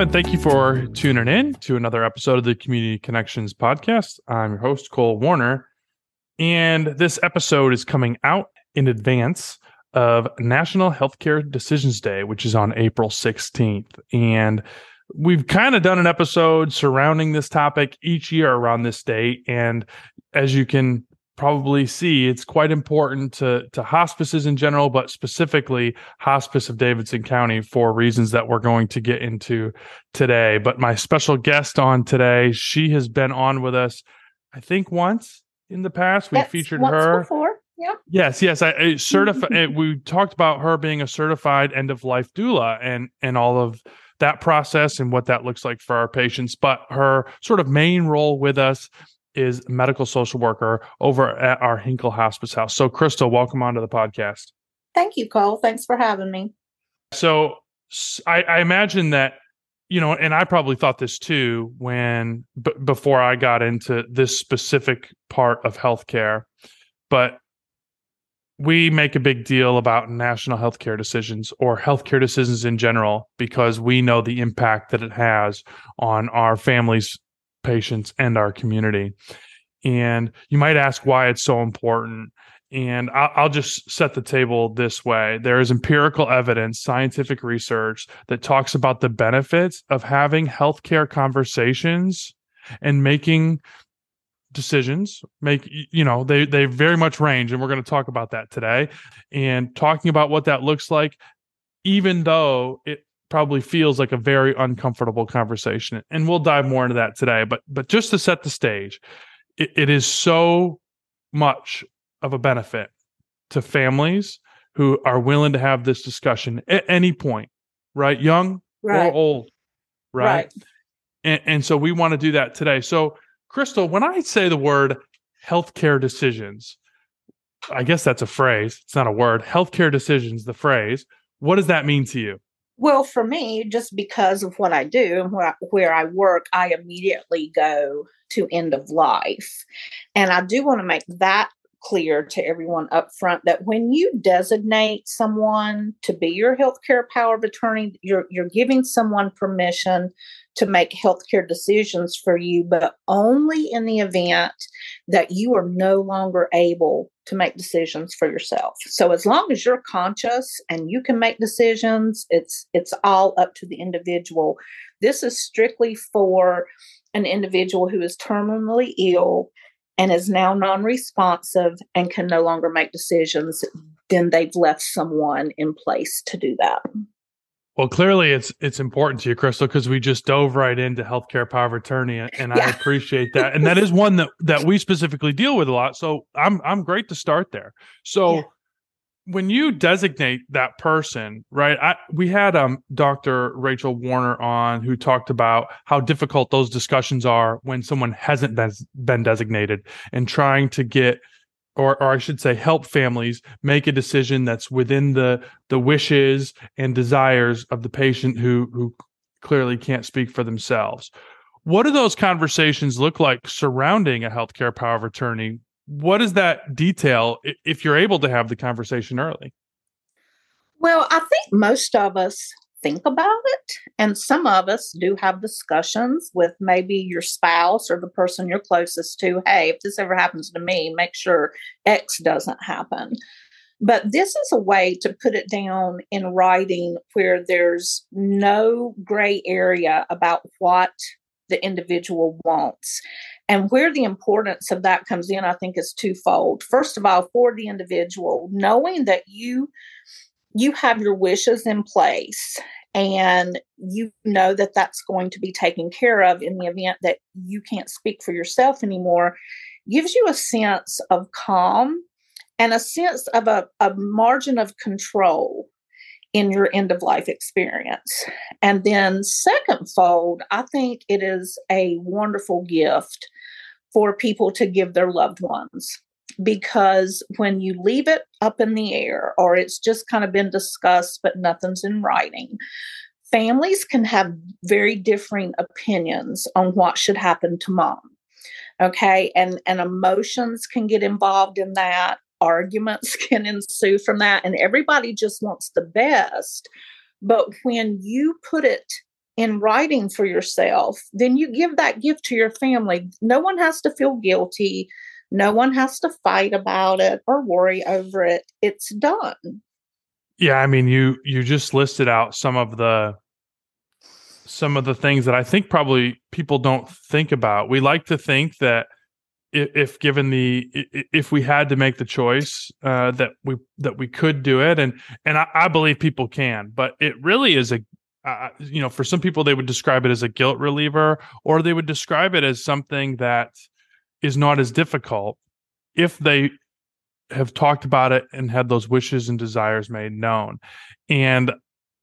and thank you for tuning in to another episode of the Community Connections podcast. I'm your host, Cole Warner, and this episode is coming out in advance of National Healthcare Decisions Day, which is on April 16th. And we've kind of done an episode surrounding this topic each year around this date. And as you can probably see it's quite important to to hospices in general but specifically hospice of Davidson County for reasons that we're going to get into today but my special guest on today she has been on with us I think once in the past we That's featured her before. Yeah. Yes, yes. I, I we talked about her being a certified end of life doula and and all of that process and what that looks like for our patients. But her sort of main role with us is medical social worker over at our Hinkle Hospice House. So, Crystal, welcome onto the podcast. Thank you, Cole. Thanks for having me. So, I, I imagine that you know, and I probably thought this too when b- before I got into this specific part of healthcare, but we make a big deal about national healthcare decisions or healthcare decisions in general because we know the impact that it has on our families patients and our community. And you might ask why it's so important. And I'll, just set the table this way there is empirical evidence, scientific research that talks about the benefits of having healthcare conversations and making decisions make you know they they very much range and we're going to talk about that today and talking about what that looks like even though it probably feels like a very uncomfortable conversation and we'll dive more into that today but but just to set the stage it, it is so much of a benefit to families who are willing to have this discussion at any point right young right. or old right, right. And, and so we want to do that today so crystal when i say the word healthcare decisions i guess that's a phrase it's not a word healthcare decisions the phrase what does that mean to you well, for me, just because of what I do and where I, where I work, I immediately go to end of life. And I do want to make that clear to everyone up front that when you designate someone to be your healthcare power of attorney, you're you're giving someone permission to make healthcare decisions for you, but only in the event that you are no longer able to make decisions for yourself. So as long as you're conscious and you can make decisions, it's it's all up to the individual. This is strictly for an individual who is terminally ill and is now non-responsive and can no longer make decisions, then they've left someone in place to do that. Well, clearly it's it's important to you, Crystal, because we just dove right into healthcare power of attorney, and yeah. I appreciate that. And that is one that that we specifically deal with a lot. So I'm I'm great to start there. So yeah. when you designate that person, right? I we had um Dr. Rachel Warner on who talked about how difficult those discussions are when someone hasn't been been designated and trying to get or, or I should say, help families make a decision that's within the the wishes and desires of the patient who who clearly can't speak for themselves. What do those conversations look like surrounding a healthcare power of attorney? What does that detail if you're able to have the conversation early? Well, I think most of us think about it. And some of us do have discussions with maybe your spouse or the person you're closest to. Hey, if this ever happens to me, make sure X doesn't happen. But this is a way to put it down in writing where there's no gray area about what the individual wants. And where the importance of that comes in, I think, is twofold. First of all, for the individual, knowing that you you have your wishes in place and you know that that's going to be taken care of in the event that you can't speak for yourself anymore gives you a sense of calm and a sense of a, a margin of control in your end of life experience. And then, second fold, I think it is a wonderful gift for people to give their loved ones because when you leave it up in the air or it's just kind of been discussed but nothing's in writing, families can have very differing opinions on what should happen to mom. Okay, and and emotions can get involved in that. Arguments can ensue from that, and everybody just wants the best. But when you put it in writing for yourself, then you give that gift to your family. No one has to feel guilty. No one has to fight about it or worry over it. It's done. Yeah, I mean you you just listed out some of the some of the things that I think probably people don't think about. We like to think that if, given the if we had to make the choice uh, that we that we could do it, and and I, I believe people can, but it really is a uh, you know for some people they would describe it as a guilt reliever, or they would describe it as something that is not as difficult if they have talked about it and had those wishes and desires made known. And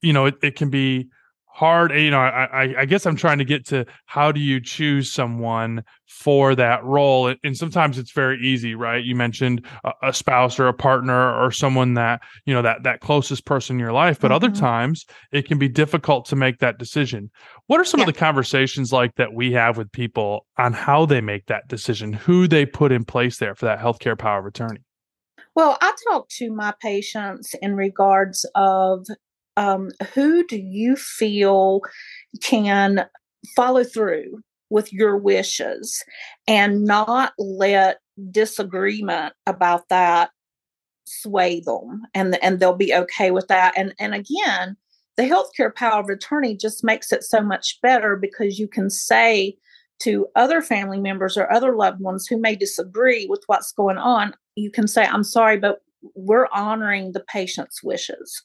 you know it, it can be hard you know I, I guess i'm trying to get to how do you choose someone for that role and sometimes it's very easy right you mentioned a, a spouse or a partner or someone that you know that that closest person in your life but mm-hmm. other times it can be difficult to make that decision what are some yeah. of the conversations like that we have with people on how they make that decision who they put in place there for that healthcare power of attorney well, I talk to my patients in regards of um, who do you feel can follow through with your wishes and not let disagreement about that sway them and and they'll be okay with that? And and again the healthcare power of attorney just makes it so much better because you can say to other family members or other loved ones who may disagree with what's going on you can say i'm sorry but we're honoring the patient's wishes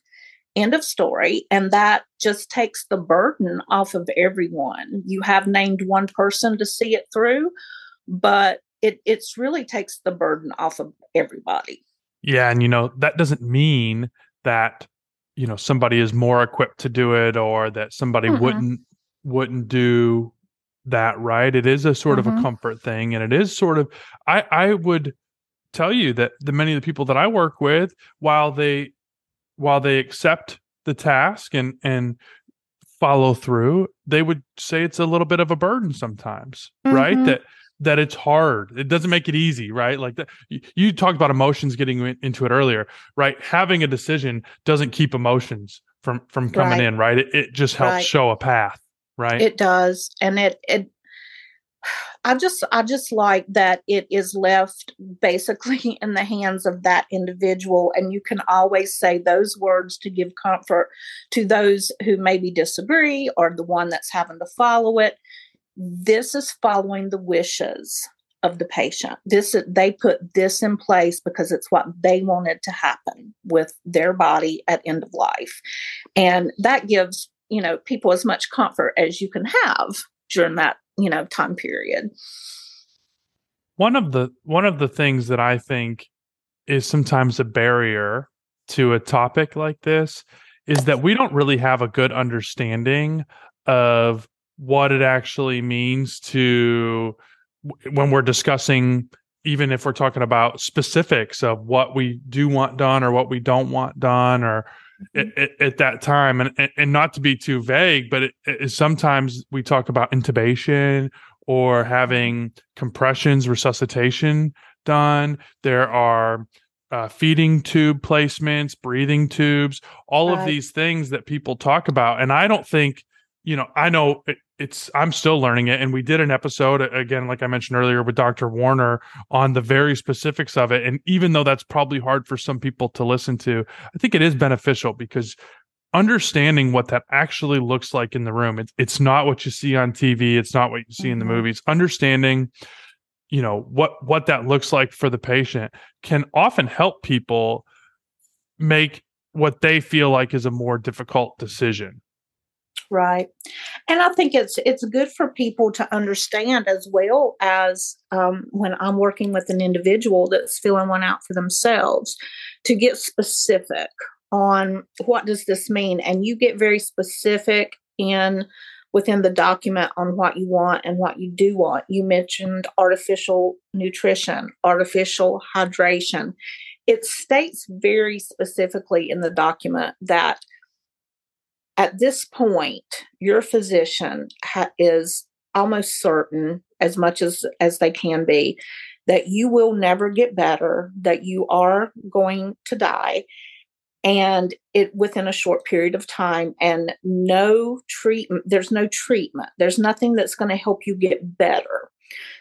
End of story. And that just takes the burden off of everyone. You have named one person to see it through, but it it's really takes the burden off of everybody. Yeah, and you know, that doesn't mean that you know somebody is more equipped to do it or that somebody mm-hmm. wouldn't wouldn't do that right it is a sort mm-hmm. of a mm-hmm. comfort thing and it is sort of i i would tell you that the many of the people that i work with while they while they accept the task and and follow through, they would say it's a little bit of a burden sometimes, mm-hmm. right? That that it's hard. It doesn't make it easy, right? Like that, you, you talked about emotions getting into it earlier, right? Having a decision doesn't keep emotions from from coming right. in, right? It, it just helps right. show a path, right? It does, and it it I just I just like that it is left basically in the hands of that individual and you can always say those words to give comfort to those who maybe disagree or the one that's having to follow it. This is following the wishes of the patient. This they put this in place because it's what they wanted to happen with their body at end of life. And that gives, you know, people as much comfort as you can have during that you know time period. One of the one of the things that i think is sometimes a barrier to a topic like this is that we don't really have a good understanding of what it actually means to when we're discussing even if we're talking about specifics of what we do want done or what we don't want done or at, at, that time. And and not to be too vague but it, it, sometimes we talk about intubation or having compressions resuscitation done. There are uh, feeding tube placements breathing tubes all of these things that people talk about. And i don't think you know i know it's i'm still learning it and we did an episode again like i mentioned earlier with dr warner on the very specifics of it and even though that's probably hard for some people to listen to i think it is beneficial because understanding what that actually looks like in the room it's, it's not what you see on tv it's not what you see mm-hmm. in the mm-hmm. movies understanding you know what what that looks like for the patient can often help people make what they feel like is a more difficult decision right? And i think it's it's good for people to understand as well as um, when i'm working with an individual that's filling one out for themselves to get specific on what does this mean? And you get very specific in within the document on what you want and what you do want. You mentioned artificial nutrition artificial hydration. It states very specifically in the document that at this point, your physician ha- is almost certain, as much as as they can be, that you will never get better, that you are going to die, and it within a short period of time and no treatment there's no treatment. There's nothing that's going to help you get better.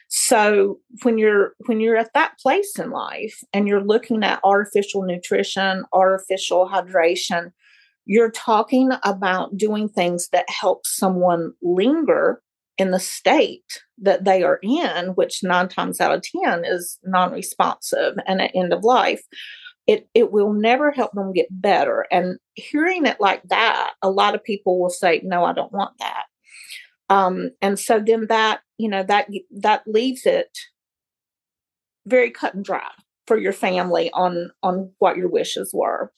So when you're when you're at that place in life and you're looking at artificial nutrition artificial hydration you're talking about doing things that help someone linger in the state that they are in which 9 times out of 10 is non-responsive and at end of life. It it will never help them get better. And hearing it like that a lot of people will say no i don't want that. Um, and so then that you know that that leaves it very cut and dry for your family on on what your wishes were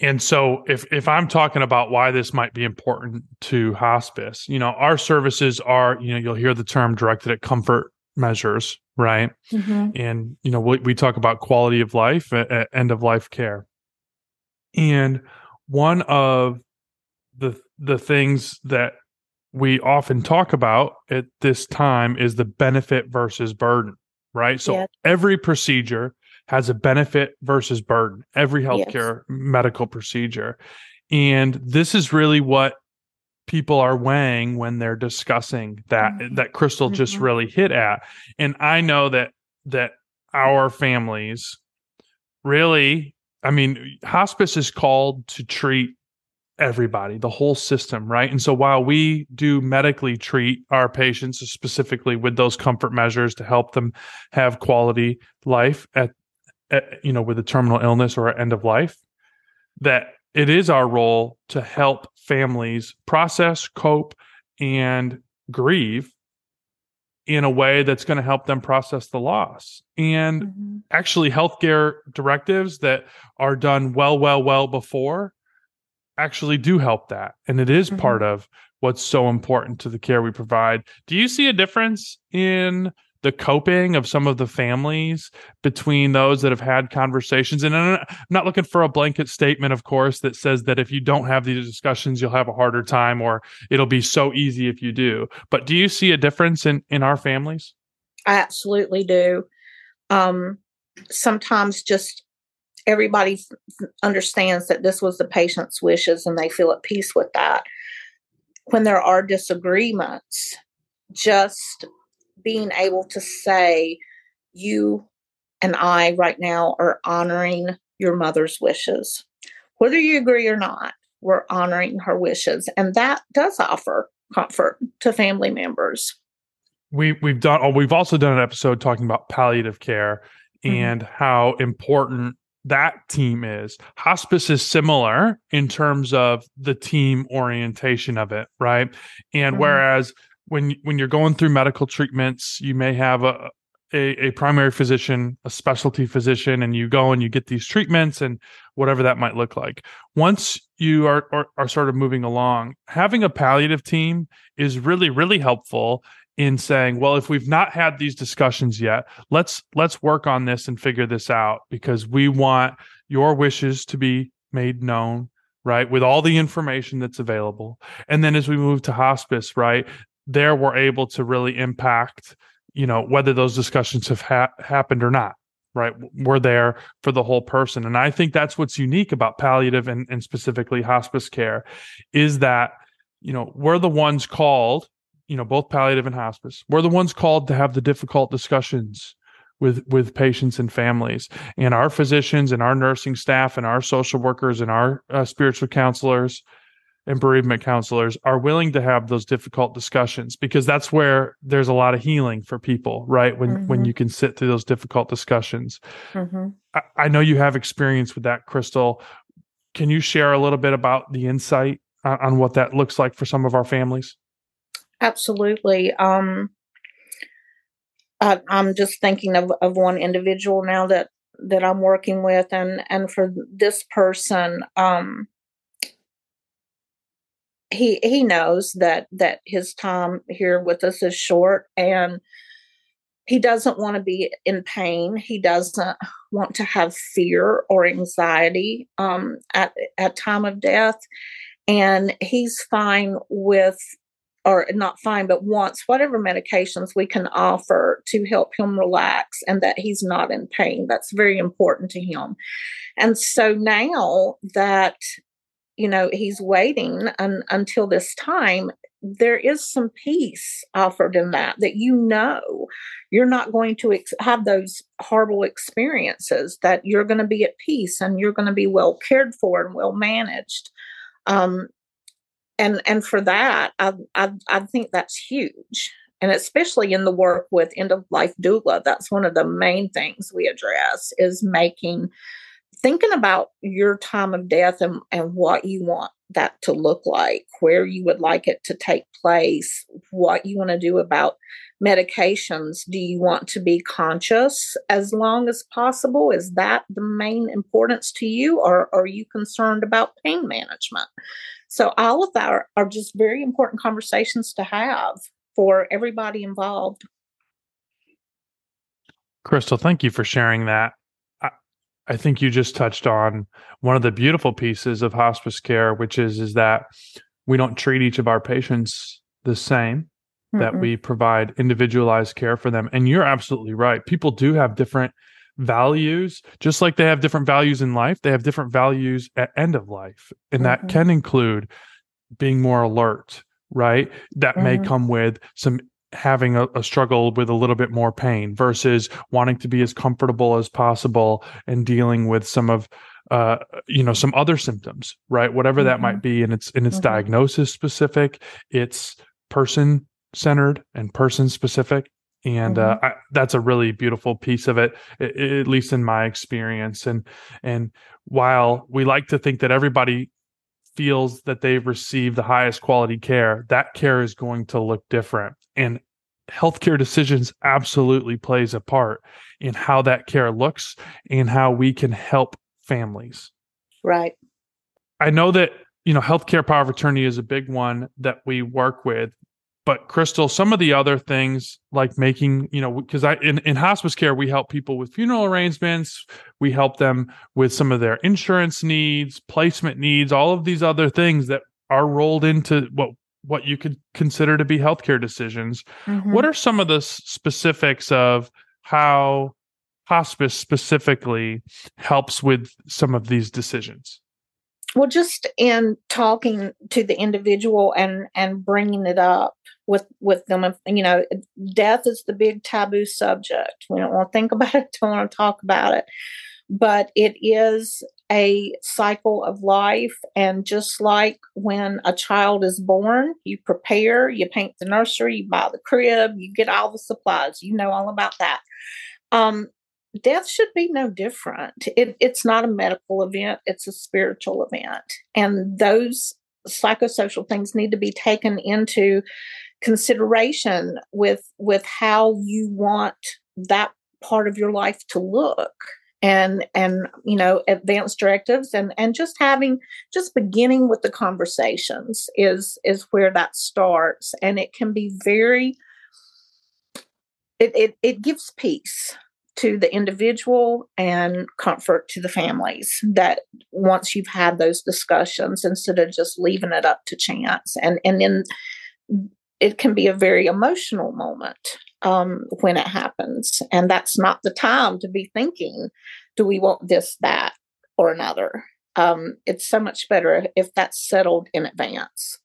and so if if i'm talking about why this might be important to hospice you know our services are you know you'll hear the term directed at comfort measures, right? Mm-hmm. And you know, we, we talk about quality of life, at end of life care, and one of the the things that we often talk about at this time is the benefit versus burden, right? So yeah. every procedure has a benefit versus burden, every healthcare yes. medical procedure. And this is really what people are weighing when they're discussing that mm-hmm. that crystal just mm-hmm. really hit at and i know that that our families really i mean hospice is called to treat everybody the whole system right and so while we do medically treat our patients specifically with those comfort measures to help them have quality life at, at you know with a terminal illness or end of life that it is our role to help families process, cope, and grieve in a way that's going to help them process the loss. And mm-hmm. actually, healthcare directives that are done well, well, well before actually do help that. And it is mm-hmm. part of what's so important to the care we provide. Do you see a difference in the coping of some of the families between those that have had conversations. And I'm not looking for a blanket statement, of course, that says that if you don't have these discussions, you'll have a harder time or it'll be so easy if you do. But do you see a difference in, in our families? I absolutely do. Um, sometimes just everybody understands that this was the patient's wishes and they feel at peace with that. When there are disagreements, just being able to say, you and I right now are honoring your mother's wishes. Whether you agree or not, we're honoring her wishes. And that does offer comfort to family members. We we've done oh, we've also done an episode talking about palliative care mm-hmm. and how important that team is. Hospice is similar in terms of the team orientation of it, right? And mm-hmm. whereas when when you're going through medical treatments, you may have a, a, a primary physician, a specialty physician, and you go and you get these treatments and whatever that might look like. Once you are, are, are sort of moving along, having a palliative team is really really helpful in saying, well, if we've not had these discussions yet, let's let's work on this and figure this out because we want your wishes to be made known right with all the information that's available and then as we move to hospice right there we're able to really impact you know whether those discussions have ha- happened or not right? We're there for the whole person. And i think that's what's unique about palliative and, and specifically hospice care is that you know we're the ones called you know both palliative and hospice we're the ones called to have the difficult discussions with with patients and families. And our physicians and our nursing staff and our social workers and our uh, spiritual counselors and bereavement counselors are willing to have those difficult discussions because that's where there's a lot of healing for people right? When mm-hmm. when you can sit through those difficult discussions. Mm-hmm. I, I, know you have experience with that crystal. Can you share a little bit about the insight on, on what that looks like for some of our families? Absolutely. Um I, i'm just thinking of, of one individual now that that i'm working with and and for this person um he he knows that that his time here with us is short and he doesn't want to be in pain he doesn't want to have fear or anxiety um, at at time of death and he's fine with or not fine but wants whatever medications we can offer to help him relax and that he's not in pain. That's very important to him. And so now that, you know, he's waiting un- until this time, there is some peace offered in that, that you know you're not going to ex- have those horrible experiences, that you're going to be at peace and you're going to be well cared for and well managed. Um, and and for that, I, I I think that's huge, and especially in the work with end of life doula, that's one of the main things we address is making thinking about your time of death and, and what you want that to look like, where you would like it to take place, what you want to do about medications. Do you want to be conscious as long as possible? Is that the main importance to you, or are you concerned about pain management? So, all of that are, are just very important conversations to have for everybody involved. Crystal, thank you for sharing that. I think you just touched on one of the beautiful pieces of hospice care, which is is that we don't treat each of our patients the same. Mm-mm. That we provide individualized care for them. And you're absolutely right. People do have different values, just like they have different values in life. They have different values at end of life, and mm-hmm. that can include being more alert. Right, that mm-hmm. may come with some having a, a, struggle with a little bit more pain versus wanting to be as comfortable as possible and dealing with some of uh you know some other symptoms right whatever mm-hmm. that might mm-hmm. be and it's and it's mm-hmm. diagnosis specific it's person centered and person specific and uh, mm-hmm. uh, I, that's a really beautiful piece of it, it, at least in my experience and and while we like to think that everybody feels that they've received the highest quality care, that care is going to look different. And healthcare decisions absolutely plays a part in how that care looks and how we can help families. Right. I know that, you know, healthcare power of attorney is a big one that we work with, but crystal some of the other things like making you know because i in, in hospice care we help people with funeral arrangements. We help them with some of their insurance needs placement needs all of these other things that are rolled into what what you could consider to be healthcare decisions. Mm-hmm. what are some of the specifics of how hospice specifically helps with some of these decisions? Well just in talking to the individual and and bringing it up with with them you know death is the big taboo subject. We don't want to think about it don't want to talk about it. But it is a cycle of life and just like when a child is born you prepare you paint the nursery you buy the crib you get all the supplies you know all about that. Um, death should be no different. It, it's not a medical event it's a spiritual event. And those psychosocial things need to be taken into consideration with with how you want that part of your life to look and and you know advanced directives and and just having just beginning with the conversations is is where that starts. And it can be very it it, it gives peace to the individual and comfort to the families that once you've had those discussions instead of just leaving it up to chance. And and then it can be a very emotional moment um, when it happens. And that's not the time to be thinking, do we want this, that, or another? Um, it's so much better if that's settled in advance.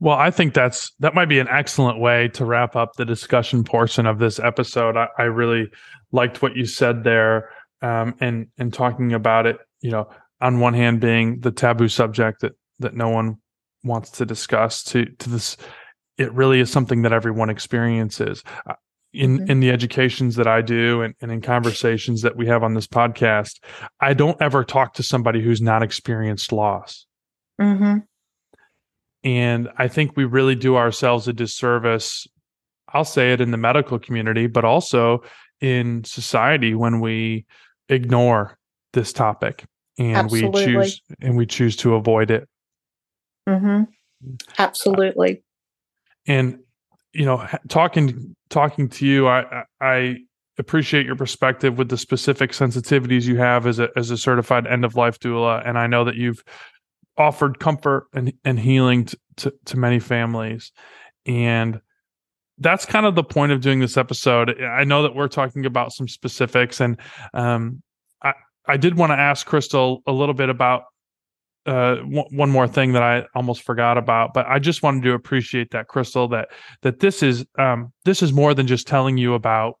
Well, I think that's that might be an excellent way to wrap up the discussion portion of this episode. I, I really liked what you said there, um, and and talking about it. You know, on one hand, being the taboo subject that that no one wants to discuss, to to this it really is something that everyone experiences uh, in mm-hmm. in the educations that I do and, and in conversations that we have on this podcast. I don't ever talk to somebody who's not experienced loss. Mm-hmm. And I think we really do ourselves a disservice. I'll say it in the medical community, but also in society when we ignore this topic and Absolutely. we choose and we choose to avoid it. Mm-hmm. Absolutely and you know talking talking to you i i appreciate your perspective with the specific sensitivities you have as a as a certified end of life doula and i know that you've offered comfort and, and healing to, to, to many families And that's kind of the point of doing this episode. I know that we're talking about some specifics, and um, I I did want to ask Crystal a little bit about uh, w- one more thing that I almost forgot about, but I just wanted to appreciate that Crystal that that this is um, this is more than just telling you about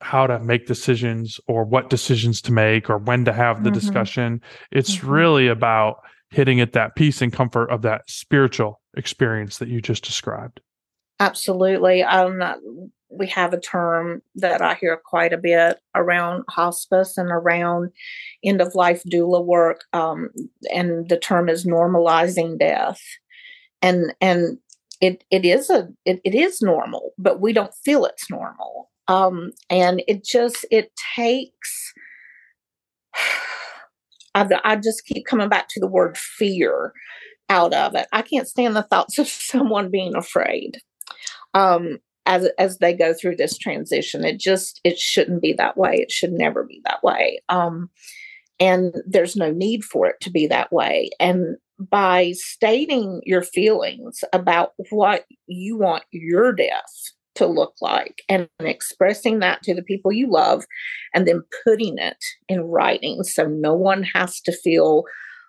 how to make decisions or what decisions to make or when to have the mm-hmm. discussion. It's mm-hmm. really about hitting at that peace and comfort of that spiritual experience that you just described. Absolutely. Um, we have a term that I hear quite a bit around hospice and around end of life doula work, um, and the term is normalizing death. And and it it is a it, it is normal, but we don't feel it's normal. Um, and it just it takes. I, I just keep coming back to the word fear out of it. I can't stand the thoughts of someone being afraid um, as as they go through this transition. It just it shouldn't be that way. It should never be that way. Um, and there's no need for it to be that way. And by stating your feelings about what you want your death to look like and expressing that to the people you love and then putting it in writing so no one has to feel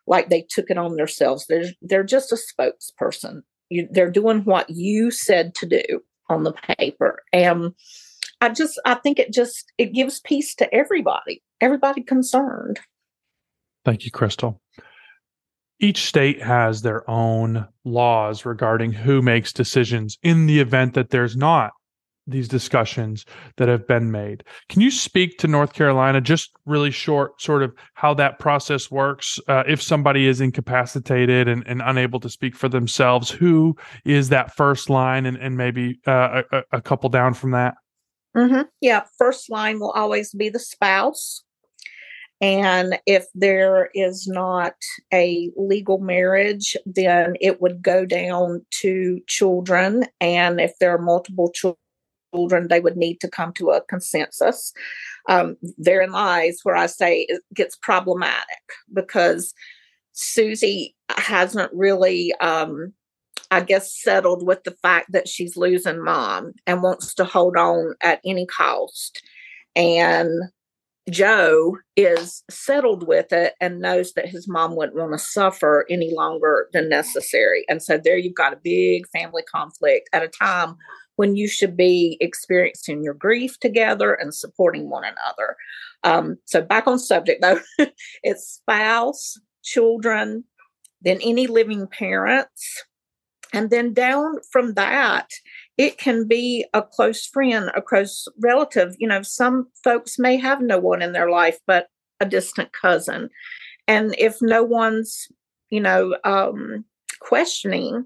like they took it on themselves they're, they're just a spokesperson you, they're doing what you said to do on the paper. And i just i think it just it gives peace to everybody everybody concerned. Thank you crystal. Each state has their own laws regarding who makes decisions in the event that there's not these discussions that have been made. Can you speak to North Carolina, just really short, sort of how that process works? Uh, if somebody is incapacitated and, and, unable to speak for themselves, who is that first line and, and maybe uh, a, a, couple down from that? Mm-hmm. Yeah, first line will always be the spouse. And if there is not a legal marriage, then it would go down to children. And if there are multiple children, children, they would need to come to a consensus. Um, therein lies where I say it gets problematic because Susie hasn't really, um, I guess, settled with the fact that she's losing mom and wants to hold on at any cost. And Joe is settled with it and knows that his mom wouldn't want to suffer any longer than necessary. And so there you've got a big family conflict at a time when you should be experiencing your grief together and supporting one another. Um, so, back on subject though, it's spouse, children, then any living parents. And then down from that, it can be a close friend, a close relative. You know, some folks may have no one in their life but a distant cousin. And if no one's, you know, um, questioning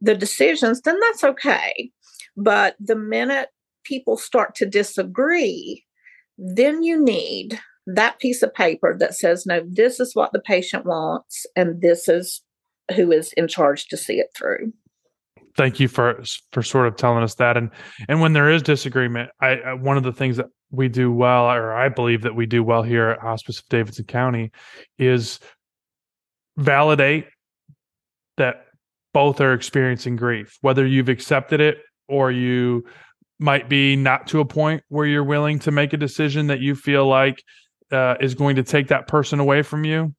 the decisions, then that's okay. But the minute people start to disagree, then you need that piece of paper that says, no, this is what the patient wants, and this is who is in charge to see it through. Thank you for for sort of telling us that, and and when there is disagreement, I, I one of the things that we do well, or I believe that we do well here at Hospice of Davidson County, is validate that both are experiencing grief, whether you've accepted it or you might be not to a point where you're willing to make a decision that you feel like uh, is going to take that person away from you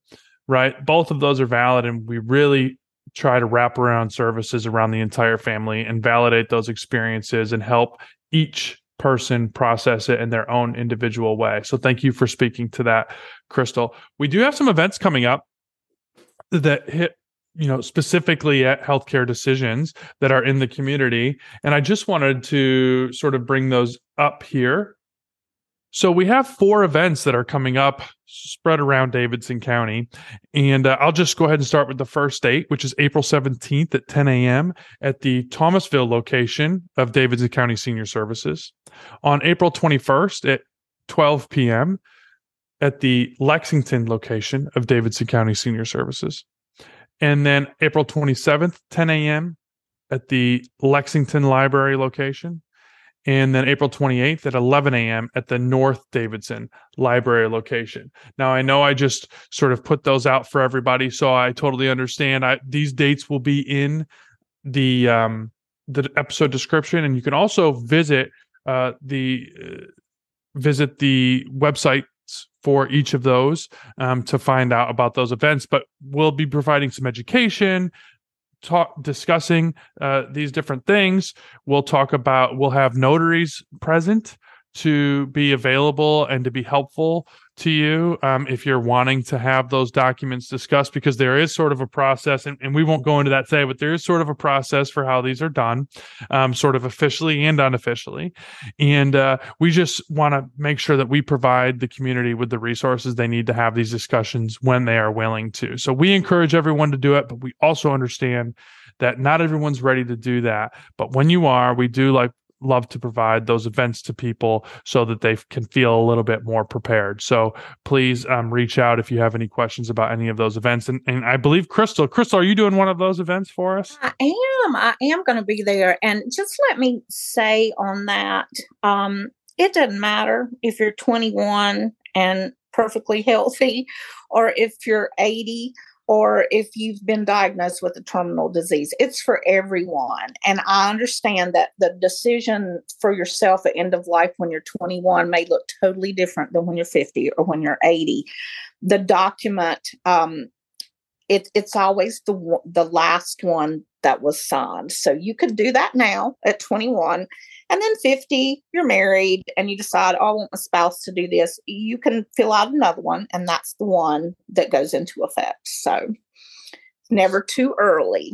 right? Both of those are valid and we really try to wrap around services around the entire family and validate those experiences and help each person process it in their own individual way. So thank you for speaking to that crystal. We do have some events coming up that hit you know specifically at healthcare decisions that are in the community. And i just wanted to sort of bring those up here. So we have four events that are coming up spread around davidson county. And uh, i'll just go ahead and start with the first date which is april 17th at 10 a.m at the thomasville location of davidson county senior services. On april 21st at 12 p.m at the lexington location of davidson county senior services and then April 27th, 10 a.m. at the Lexington Library location. And then April 28th at 11 a.m. at the North Davidson Library location. Now, I know I just sort of put those out for everybody, so I totally understand. I, these dates will be in the um, the episode description, and you can also visit uh, the uh, visit the websites for each of those um, to find out about those events. But we'll be providing some education, talk discussing uh, these different things. We'll talk about. We'll have notaries present to be available and to be helpful to you um, if you're wanting to have those documents discussed because there is sort of a process and, and, we won't go into that today but there is sort of a process for how these are done um, sort of officially and unofficially. And uh, we just want to make sure that we provide the community with the resources they need to have these discussions when they are willing to. So we encourage everyone to do it but we also understand that not everyone's ready to do that. But when you are we do like love to provide those events to people so that they can feel a little bit more prepared. So please um, reach out if you have any questions about any of those events. And, and I believe Crystal, Crystal, are you doing one of those events for us? I am. I am going to be there. And just let me say on that, um, it doesn't matter if you're 21 and perfectly healthy or if you're 80 or if you've been diagnosed with a terminal disease. It's for everyone. And I understand that the decision for yourself at end of life when you're 21 may look totally different than when you're 50 or when you're 80. The document, um, it, it's always the the last one that was signed. So you could do that now at 21 and then 50, you're married and you decide, oh, I want my spouse to do this. You can fill out another one, and that's the one that goes into effect. So never too early.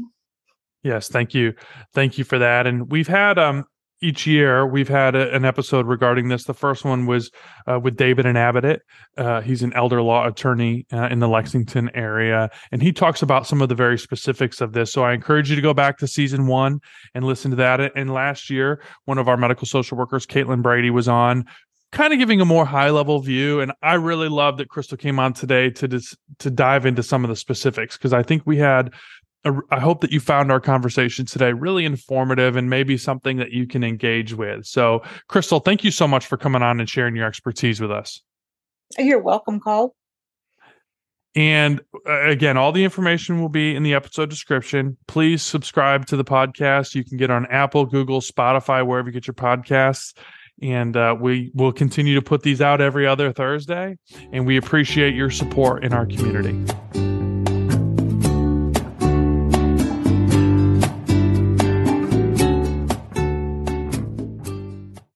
Yes, thank you. Thank you for that. And we've had um each year we've had a, an episode regarding this. The first one was uh, with David Inhabitant. Uh, he's an elder law attorney uh, in the Lexington area, and he talks about some of the very specifics of this. So I encourage you to go back to season one and listen to that. And last year, one of our medical social workers, Caitlin Brady, was on kind of giving a more high level view and i really love that crystal came on today to dis- to dive into some of the specifics because i think we had I hope that you found our conversation today really informative and maybe something that you can engage with. So, Crystal, thank you so much for coming on and sharing your expertise with us. You're welcome, Cole. And uh, again, all the information will be in the episode description. Please subscribe to the podcast. You can get on Apple, Google, Spotify, wherever you get your podcasts. And uh, we will continue to put these out every other Thursday. And we appreciate your support in our community.